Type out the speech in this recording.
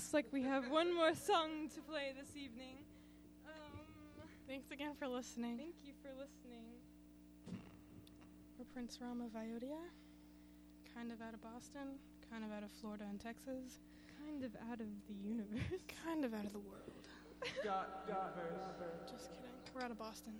looks like we have one more song to play this evening. Um, Thanks again for listening. thank you for listening. We're Prince Rama of Ayodhya, kind of out of Boston, kind of out of Florida and Texas, Kind of out of the universe. kind of out of the world. Just kidding. We're out of Boston.